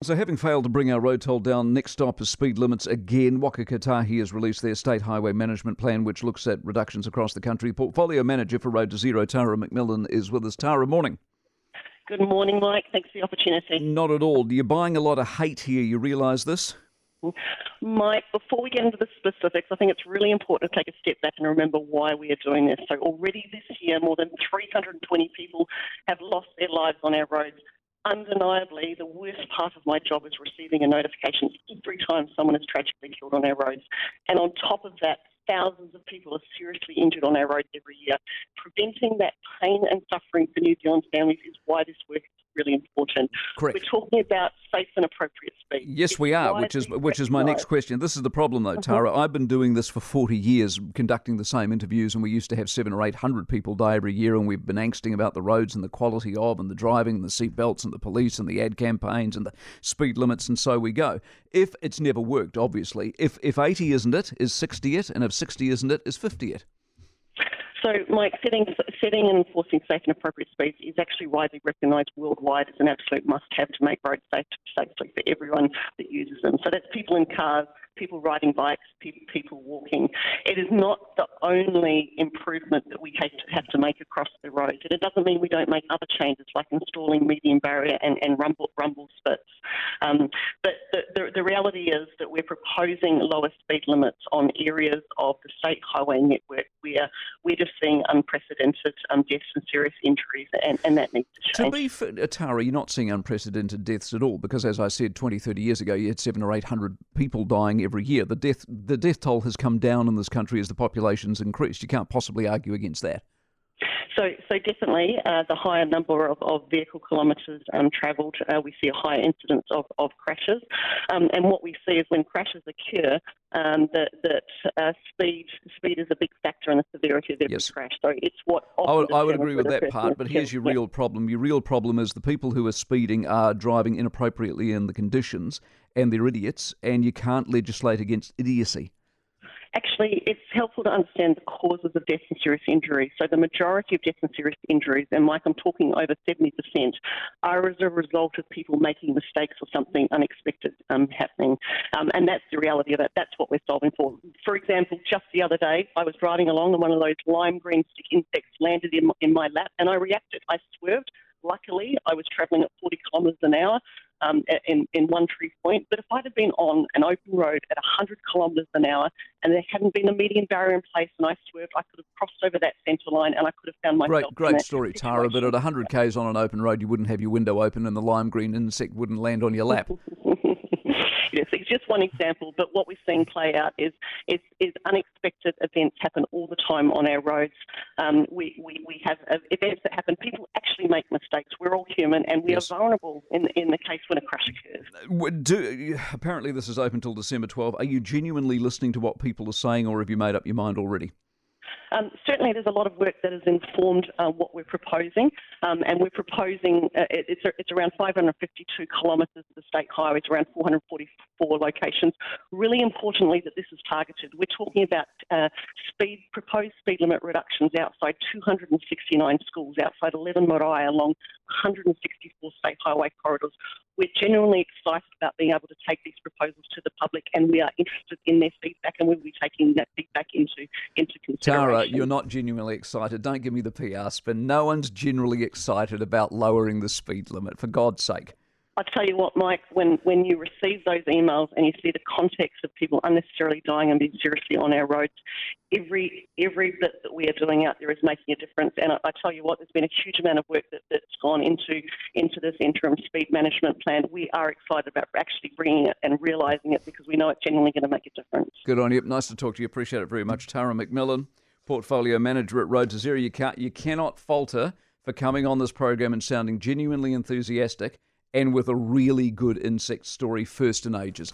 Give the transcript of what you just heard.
So, having failed to bring our road toll down, next stop is speed limits again. Waka Kotahi has released their state highway management plan, which looks at reductions across the country. Portfolio manager for Road to Zero, Tara Macmillan, is with us. Tara, morning. Good morning, Mike. Thanks for the opportunity. Not at all. You're buying a lot of hate here. You realise this? Mike, before we get into the specifics, I think it's really important to take a step back and remember why we are doing this. So, already this year, more than 320 people have lost their lives on our roads undeniably, the worst part of my job is receiving a notification every time someone is tragically killed on our roads. And on top of that, thousands of people are seriously injured on our roads every year. Preventing that pain and suffering for New Zealand's families is why this work is really important. Correct. We're talking about safe and appropriate speed. Yes, it's we are, which is which is my next question. This is the problem, though, Tara. Uh-huh. I've been doing this for forty years, conducting the same interviews, and we used to have seven or eight hundred people die every year, and we've been angsting about the roads and the quality of, and the driving, and the seat belts, and the police, and the ad campaigns, and the speed limits, and so we go. If it's never worked, obviously, if if eighty isn't it, is sixty it, and if sixty isn't it, is fifty it. So, Mike, setting, setting and enforcing safe and appropriate speeds is actually widely recognised worldwide as an absolute must-have to make roads safe safely for everyone that uses them. So that's people in cars, people riding bikes, people walking. It is not the only improvement that we have to make across the road. And it doesn't mean we don't make other changes like installing median barrier and, and rumble, rumble spits. Um, but the, the, the reality is that we're proposing lower speed limits on areas of the state highway network where we're just seeing unprecedented um, deaths and serious injuries, and, and that needs to change. To be fair, Tara, you're not seeing unprecedented deaths at all because, as I said, 20, 30 years ago, you had seven or eight hundred people dying every year. The death the death toll has come down in this country as the population's increased. You can't possibly argue against that. So, so definitely, uh, the higher number of, of vehicle kilometres um, travelled, uh, we see a higher incidence of, of crashes. Um, and what we see is when crashes occur, um, that, that uh, speed speed is a big factor in the severity of every yes. crash. So it's what I would, I would agree with that part. But here's your yeah. real problem. Your real problem is the people who are speeding are driving inappropriately in the conditions, and they're idiots, and you can't legislate against idiocy actually it's helpful to understand the causes of death and serious injury. So the majority of death and serious injuries, and Mike, I'm talking over 70%, are as a result of people making mistakes or something unexpected um, happening. Um, and that's the reality of it. That's what we're solving for. For example, just the other day, I was driving along and one of those lime green stick insects landed in, in my lap and I reacted. I swerved. Luckily, I was travelling at 40 kilometres an hour um, in, in One Tree Point. But if I'd have been on an open road at 100 kilometres an hour and there hadn't been a median barrier in place and I swerved, I could have crossed over that centre line and I could have found myself. Great, great story, Tara. But at 100 k's on an open road, you wouldn't have your window open and the lime green insect wouldn't land on your lap. just one example, but what we're seeing play out is, is, is unexpected events happen all the time on our roads. Um, we, we, we have uh, events that happen. People actually make mistakes. We're all human and we yes. are vulnerable in, in the case when a crash occurs. Uh, do, apparently, this is open till December 12. Are you genuinely listening to what people are saying or have you made up your mind already? Um, certainly, there's a lot of work that has informed uh, what we're proposing, um, and we're proposing uh, it's, it's around 552 kilometres of the state highways, around 444 locations. Really importantly, that this is targeted. We're talking about uh, speed proposed speed limit reductions outside 269 schools, outside 11 marae along 164 state highway corridors. We're genuinely excited about being able to take these proposals to the public, and we are interested in their feedback, and we'll be taking that feedback into into consideration. Tara, you're not genuinely excited. Don't give me the PR spin. No one's generally excited about lowering the speed limit, for God's sake. I tell you what, Mike, when, when you receive those emails and you see the context of people unnecessarily dying and being seriously on our roads, every every bit that we are doing out there is making a difference. And I, I tell you what, there's been a huge amount of work that, that's gone into into this interim speed management plan. We are excited about actually bringing it and realising it because we know it's genuinely going to make a difference. Good on you. Nice to talk to you. Appreciate it very much, Tara Macmillan portfolio manager at Road to Zero. You, can't, you cannot falter for coming on this program and sounding genuinely enthusiastic and with a really good insect story first in ages.